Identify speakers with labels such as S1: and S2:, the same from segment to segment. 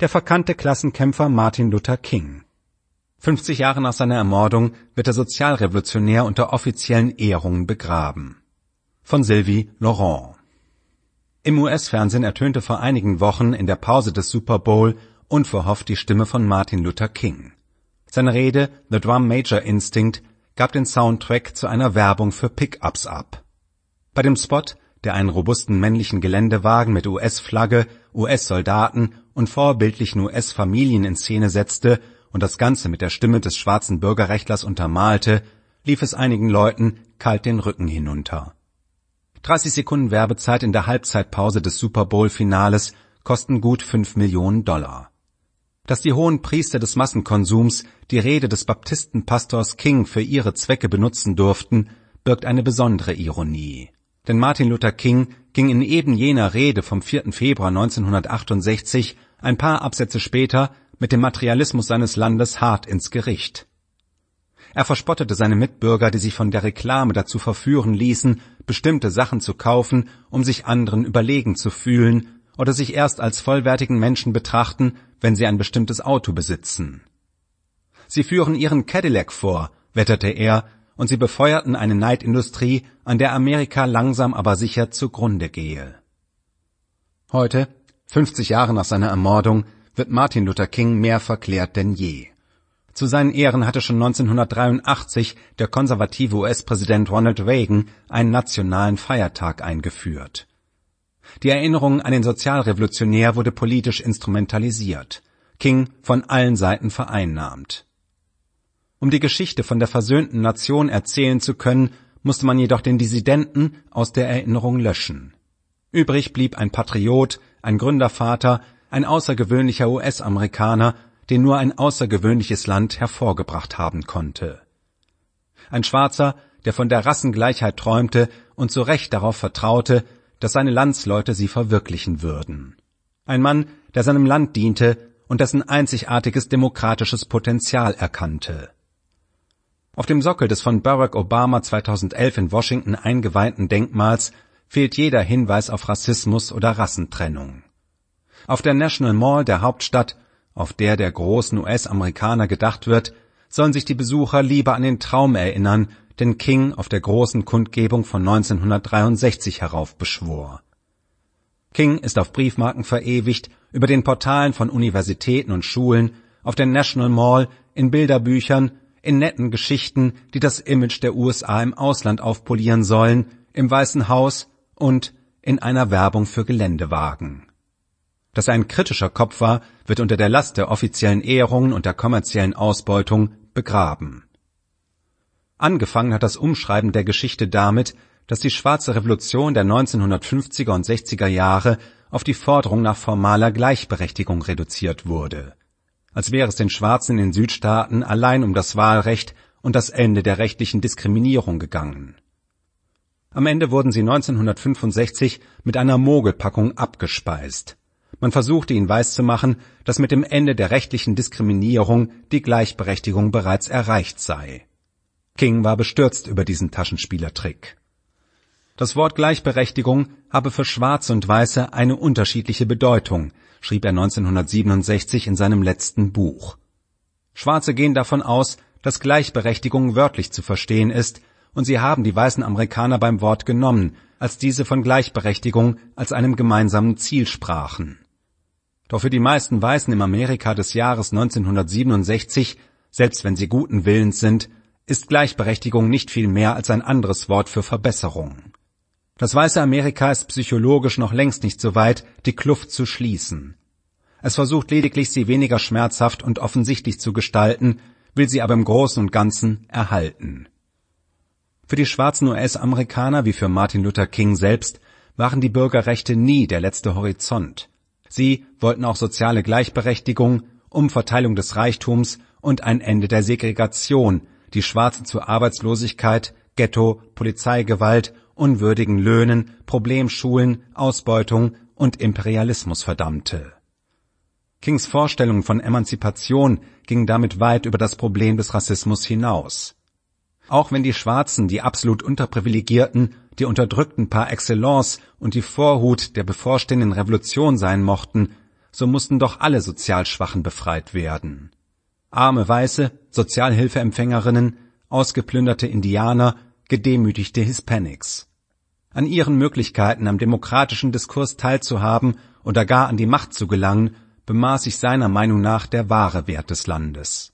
S1: Der verkannte Klassenkämpfer Martin Luther King. 50 Jahre nach seiner Ermordung wird der Sozialrevolutionär unter offiziellen Ehrungen begraben. Von Sylvie Laurent. Im US-Fernsehen ertönte vor einigen Wochen in der Pause des Super Bowl unverhofft die Stimme von Martin Luther King. Seine Rede The Drum Major Instinct gab den Soundtrack zu einer Werbung für Pickups ab. Bei dem Spot, der einen robusten männlichen Geländewagen mit US-Flagge, US-Soldaten und vorbildlichen US-Familien in Szene setzte und das Ganze mit der Stimme des schwarzen Bürgerrechtlers untermalte, lief es einigen Leuten kalt den Rücken hinunter. 30 Sekunden Werbezeit in der Halbzeitpause des Super Bowl Finales kosten gut 5 Millionen Dollar. Dass die hohen Priester des Massenkonsums die Rede des Baptistenpastors King für ihre Zwecke benutzen durften, birgt eine besondere Ironie. Denn Martin Luther King ging in eben jener Rede vom 4. Februar 1968 ein paar Absätze später mit dem Materialismus seines Landes hart ins Gericht. Er verspottete seine Mitbürger, die sich von der Reklame dazu verführen ließen, bestimmte Sachen zu kaufen, um sich anderen überlegen zu fühlen oder sich erst als vollwertigen Menschen betrachten, wenn sie ein bestimmtes Auto besitzen. Sie führen ihren Cadillac vor, wetterte er, und sie befeuerten eine Neidindustrie, an der Amerika langsam aber sicher zugrunde gehe. Heute, 50 Jahre nach seiner Ermordung, wird Martin Luther King mehr verklärt denn je. Zu seinen Ehren hatte schon 1983 der konservative US-Präsident Ronald Reagan einen nationalen Feiertag eingeführt. Die Erinnerung an den Sozialrevolutionär wurde politisch instrumentalisiert, King von allen Seiten vereinnahmt. Um die Geschichte von der versöhnten Nation erzählen zu können, musste man jedoch den Dissidenten aus der Erinnerung löschen. Übrig blieb ein Patriot, ein Gründervater, ein außergewöhnlicher US-Amerikaner, den nur ein außergewöhnliches Land hervorgebracht haben konnte. Ein Schwarzer, der von der Rassengleichheit träumte und zu Recht darauf vertraute, dass seine Landsleute sie verwirklichen würden. Ein Mann, der seinem Land diente und dessen einzigartiges demokratisches Potenzial erkannte. Auf dem Sockel des von Barack Obama 2011 in Washington eingeweihten Denkmals fehlt jeder Hinweis auf Rassismus oder Rassentrennung. Auf der National Mall der Hauptstadt, auf der der großen US-Amerikaner gedacht wird, sollen sich die Besucher lieber an den Traum erinnern, den King auf der großen Kundgebung von 1963 heraufbeschwor. King ist auf Briefmarken verewigt, über den Portalen von Universitäten und Schulen, auf der National Mall, in Bilderbüchern, in netten Geschichten, die das Image der USA im Ausland aufpolieren sollen, im Weißen Haus und in einer Werbung für Geländewagen. Dass er ein kritischer Kopf war, wird unter der Last der offiziellen Ehrungen und der kommerziellen Ausbeutung begraben. Angefangen hat das Umschreiben der Geschichte damit, dass die schwarze Revolution der 1950er und 60er Jahre auf die Forderung nach formaler Gleichberechtigung reduziert wurde als wäre es den Schwarzen in den Südstaaten allein um das Wahlrecht und das Ende der rechtlichen Diskriminierung gegangen. Am Ende wurden sie 1965 mit einer Mogelpackung abgespeist. Man versuchte ihnen weiszumachen, dass mit dem Ende der rechtlichen Diskriminierung die Gleichberechtigung bereits erreicht sei. King war bestürzt über diesen Taschenspielertrick. Das Wort Gleichberechtigung habe für Schwarze und Weiße eine unterschiedliche Bedeutung, schrieb er 1967 in seinem letzten Buch. Schwarze gehen davon aus, dass Gleichberechtigung wörtlich zu verstehen ist, und sie haben die weißen Amerikaner beim Wort genommen, als diese von Gleichberechtigung als einem gemeinsamen Ziel sprachen. Doch für die meisten Weißen im Amerika des Jahres 1967, selbst wenn sie guten Willens sind, ist Gleichberechtigung nicht viel mehr als ein anderes Wort für Verbesserung. Das weiße Amerika ist psychologisch noch längst nicht so weit, die Kluft zu schließen. Es versucht lediglich, sie weniger schmerzhaft und offensichtlich zu gestalten, will sie aber im Großen und Ganzen erhalten. Für die schwarzen US-Amerikaner wie für Martin Luther King selbst waren die Bürgerrechte nie der letzte Horizont. Sie wollten auch soziale Gleichberechtigung, Umverteilung des Reichtums und ein Ende der Segregation, die Schwarze zur Arbeitslosigkeit, Ghetto, Polizeigewalt unwürdigen Löhnen, Problemschulen, Ausbeutung und Imperialismus verdammte. Kings Vorstellung von Emanzipation ging damit weit über das Problem des Rassismus hinaus. Auch wenn die Schwarzen, die absolut Unterprivilegierten, die Unterdrückten par excellence und die Vorhut der bevorstehenden Revolution sein mochten, so mussten doch alle sozial Schwachen befreit werden. Arme Weiße, Sozialhilfeempfängerinnen, ausgeplünderte Indianer, gedemütigte Hispanics. An ihren Möglichkeiten am demokratischen Diskurs teilzuhaben oder gar an die Macht zu gelangen, bemaß sich seiner Meinung nach der wahre Wert des Landes.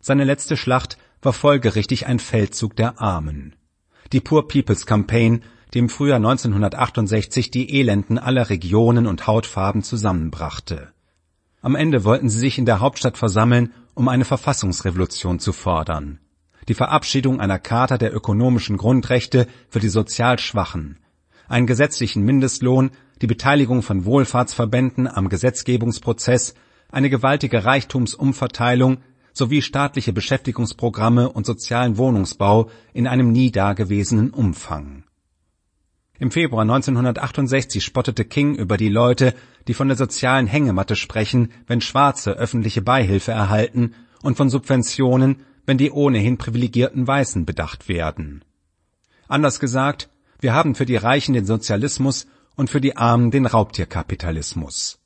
S1: Seine letzte Schlacht war folgerichtig ein Feldzug der Armen. Die Poor People's Campaign, die im Frühjahr 1968 die Elenden aller Regionen und Hautfarben zusammenbrachte. Am Ende wollten sie sich in der Hauptstadt versammeln, um eine Verfassungsrevolution zu fordern. Die Verabschiedung einer Charta der ökonomischen Grundrechte für die sozial Schwachen, einen gesetzlichen Mindestlohn, die Beteiligung von Wohlfahrtsverbänden am Gesetzgebungsprozess, eine gewaltige Reichtumsumverteilung sowie staatliche Beschäftigungsprogramme und sozialen Wohnungsbau in einem nie dagewesenen Umfang. Im Februar 1968 spottete King über die Leute, die von der sozialen Hängematte sprechen, wenn Schwarze öffentliche Beihilfe erhalten und von Subventionen, wenn die ohnehin privilegierten Weißen bedacht werden. Anders gesagt, wir haben für die Reichen den Sozialismus und für die Armen den Raubtierkapitalismus.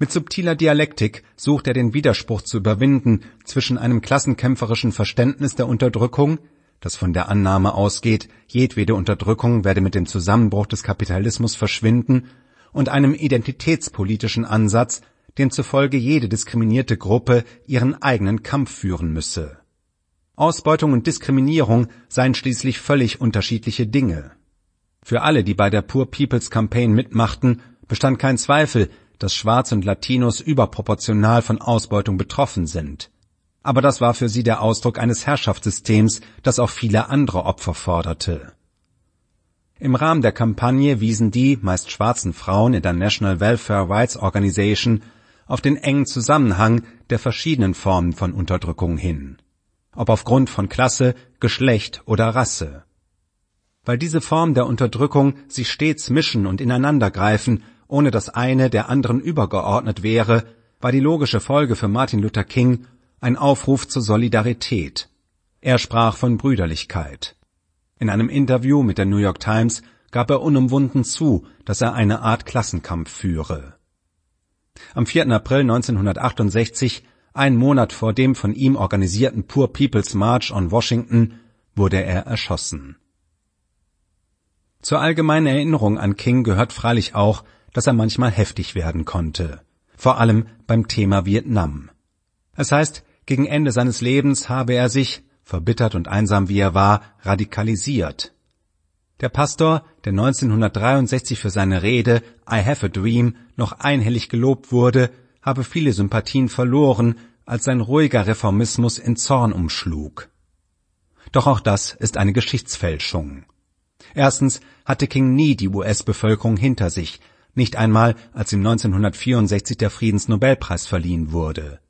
S1: Mit subtiler Dialektik sucht er den Widerspruch zu überwinden zwischen einem klassenkämpferischen Verständnis der Unterdrückung, das von der Annahme ausgeht, jedwede Unterdrückung werde mit dem Zusammenbruch des Kapitalismus verschwinden, und einem identitätspolitischen Ansatz, demzufolge jede diskriminierte Gruppe ihren eigenen Kampf führen müsse. Ausbeutung und Diskriminierung seien schließlich völlig unterschiedliche Dinge. Für alle, die bei der Poor People's Campaign mitmachten, bestand kein Zweifel, dass Schwarz und Latinos überproportional von Ausbeutung betroffen sind. Aber das war für sie der Ausdruck eines Herrschaftssystems, das auch viele andere Opfer forderte. Im Rahmen der Kampagne wiesen die meist schwarzen Frauen in der National Welfare Rights Organization auf den engen Zusammenhang der verschiedenen Formen von Unterdrückung hin, ob aufgrund von Klasse, Geschlecht oder Rasse. Weil diese Formen der Unterdrückung sich stets mischen und ineinandergreifen, ohne dass eine der anderen übergeordnet wäre, war die logische Folge für Martin Luther King ein Aufruf zur Solidarität. Er sprach von Brüderlichkeit. In einem Interview mit der New York Times gab er unumwunden zu, dass er eine Art Klassenkampf führe. Am 4. April 1968, ein Monat vor dem von ihm organisierten Poor People's March on Washington, wurde er erschossen. Zur allgemeinen Erinnerung an King gehört freilich auch, dass er manchmal heftig werden konnte, vor allem beim Thema Vietnam. Es heißt, gegen Ende seines Lebens habe er sich, verbittert und einsam wie er war, radikalisiert. Der Pastor, der 1963 für seine Rede I Have a Dream noch einhellig gelobt wurde, habe viele Sympathien verloren, als sein ruhiger Reformismus in Zorn umschlug. Doch auch das ist eine Geschichtsfälschung. Erstens hatte King nie die US-Bevölkerung hinter sich, nicht einmal als ihm 1964 der Friedensnobelpreis verliehen wurde.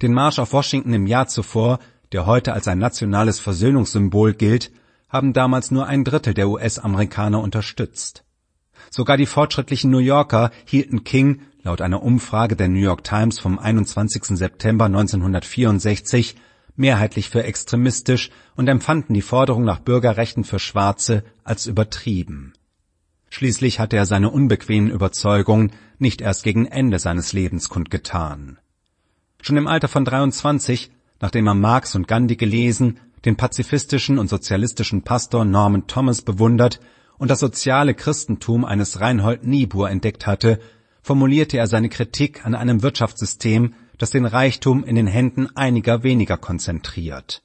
S1: Den Marsch auf Washington im Jahr zuvor, der heute als ein nationales Versöhnungssymbol gilt, haben damals nur ein Drittel der US-Amerikaner unterstützt. Sogar die fortschrittlichen New Yorker hielten King, laut einer Umfrage der New York Times vom 21. September 1964, mehrheitlich für extremistisch und empfanden die Forderung nach Bürgerrechten für Schwarze als übertrieben. Schließlich hatte er seine unbequemen Überzeugungen nicht erst gegen Ende seines Lebens kundgetan. Schon im Alter von 23, nachdem er Marx und Gandhi gelesen, den pazifistischen und sozialistischen Pastor Norman Thomas bewundert und das soziale Christentum eines Reinhold Niebuhr entdeckt hatte, formulierte er seine Kritik an einem Wirtschaftssystem, das den Reichtum in den Händen einiger weniger konzentriert.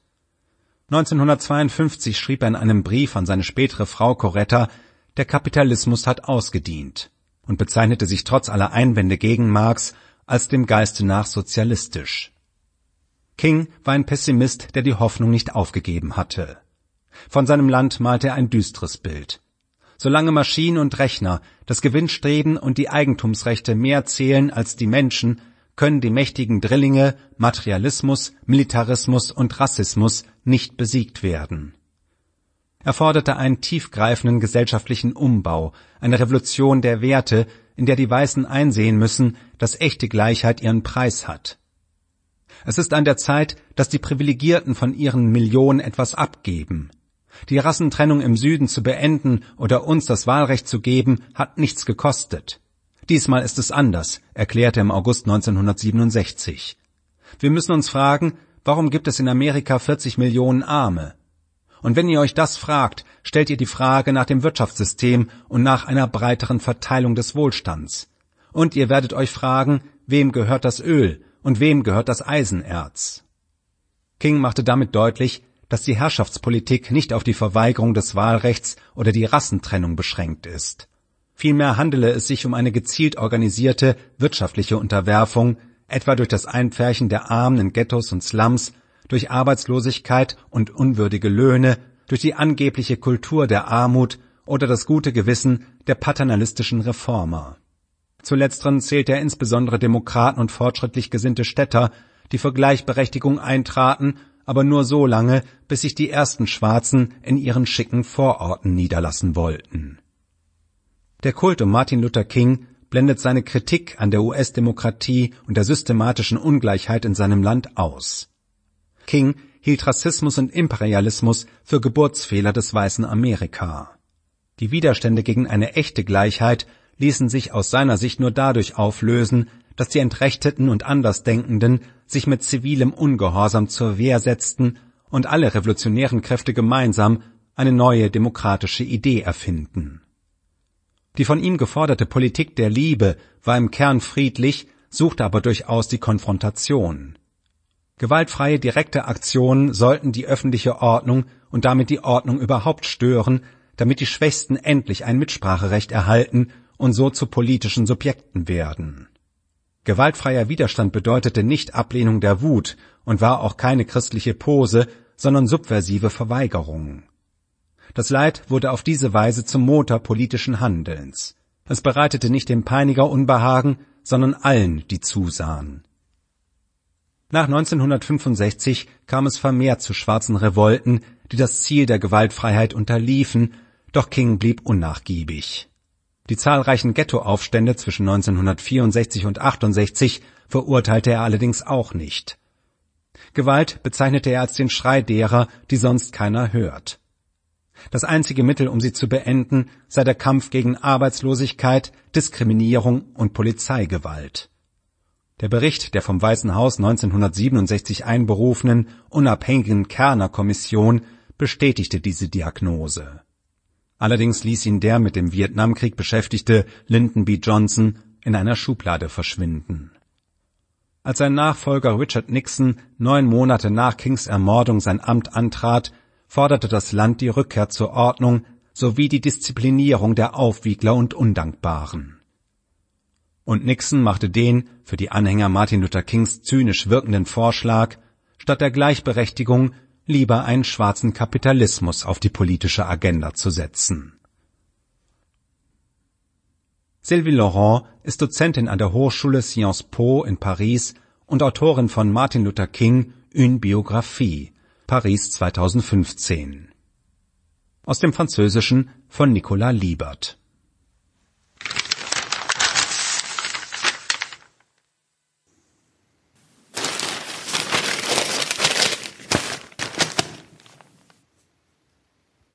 S1: 1952 schrieb er in einem Brief an seine spätere Frau Coretta, der Kapitalismus hat ausgedient und bezeichnete sich trotz aller Einwände gegen Marx als dem Geiste nach sozialistisch. King war ein Pessimist, der die Hoffnung nicht aufgegeben hatte. Von seinem Land malte er ein düsteres Bild. Solange Maschinen und Rechner, das Gewinnstreben und die Eigentumsrechte mehr zählen als die Menschen, können die mächtigen Drillinge Materialismus, Militarismus und Rassismus nicht besiegt werden. Er forderte einen tiefgreifenden gesellschaftlichen Umbau, eine Revolution der Werte, in der die Weißen einsehen müssen, dass echte Gleichheit ihren Preis hat. Es ist an der Zeit, dass die Privilegierten von ihren Millionen etwas abgeben. Die Rassentrennung im Süden zu beenden oder uns das Wahlrecht zu geben, hat nichts gekostet. Diesmal ist es anders, erklärte er im August 1967. Wir müssen uns fragen, warum gibt es in Amerika 40 Millionen Arme? Und wenn ihr euch das fragt, stellt ihr die Frage nach dem Wirtschaftssystem und nach einer breiteren Verteilung des Wohlstands. Und ihr werdet euch fragen, wem gehört das Öl und wem gehört das Eisenerz? King machte damit deutlich, dass die Herrschaftspolitik nicht auf die Verweigerung des Wahlrechts oder die Rassentrennung beschränkt ist. Vielmehr handele es sich um eine gezielt organisierte wirtschaftliche Unterwerfung, etwa durch das Einpferchen der Armen in Ghettos und Slums, durch Arbeitslosigkeit und unwürdige Löhne, durch die angebliche Kultur der Armut oder das gute Gewissen der paternalistischen Reformer. Zu letzteren zählt er insbesondere Demokraten und fortschrittlich gesinnte Städter, die für Gleichberechtigung eintraten, aber nur so lange, bis sich die ersten Schwarzen in ihren schicken Vororten niederlassen wollten. Der Kult um Martin Luther King blendet seine Kritik an der US-Demokratie und der systematischen Ungleichheit in seinem Land aus. King hielt Rassismus und Imperialismus für Geburtsfehler des weißen Amerika. Die Widerstände gegen eine echte Gleichheit ließen sich aus seiner Sicht nur dadurch auflösen, dass die Entrechteten und Andersdenkenden sich mit zivilem Ungehorsam zur Wehr setzten und alle revolutionären Kräfte gemeinsam eine neue demokratische Idee erfinden. Die von ihm geforderte Politik der Liebe war im Kern friedlich, suchte aber durchaus die Konfrontation. Gewaltfreie direkte Aktionen sollten die öffentliche Ordnung und damit die Ordnung überhaupt stören, damit die Schwächsten endlich ein Mitspracherecht erhalten und so zu politischen Subjekten werden. Gewaltfreier Widerstand bedeutete nicht Ablehnung der Wut und war auch keine christliche Pose, sondern subversive Verweigerung. Das Leid wurde auf diese Weise zum Motor politischen Handelns. Es bereitete nicht dem Peiniger Unbehagen, sondern allen, die zusahen. Nach 1965 kam es vermehrt zu schwarzen Revolten, die das Ziel der Gewaltfreiheit unterliefen, doch King blieb unnachgiebig. Die zahlreichen Ghettoaufstände zwischen 1964 und 68 verurteilte er allerdings auch nicht. Gewalt bezeichnete er als den Schrei derer, die sonst keiner hört. Das einzige Mittel, um sie zu beenden, sei der Kampf gegen Arbeitslosigkeit, Diskriminierung und Polizeigewalt. Der Bericht der vom Weißen Haus 1967 einberufenen unabhängigen Kerner Kommission bestätigte diese Diagnose. Allerdings ließ ihn der mit dem Vietnamkrieg beschäftigte Lyndon B. Johnson in einer Schublade verschwinden. Als sein Nachfolger Richard Nixon neun Monate nach Kings Ermordung sein Amt antrat, forderte das Land die Rückkehr zur Ordnung sowie die Disziplinierung der Aufwiegler und Undankbaren. Und Nixon machte den für die Anhänger Martin Luther Kings zynisch wirkenden Vorschlag, statt der Gleichberechtigung lieber einen schwarzen Kapitalismus auf die politische Agenda zu setzen. Sylvie Laurent ist Dozentin an der Hochschule Sciences Po in Paris und Autorin von Martin Luther King Une Biographie, Paris 2015. Aus dem Französischen von Nicolas Liebert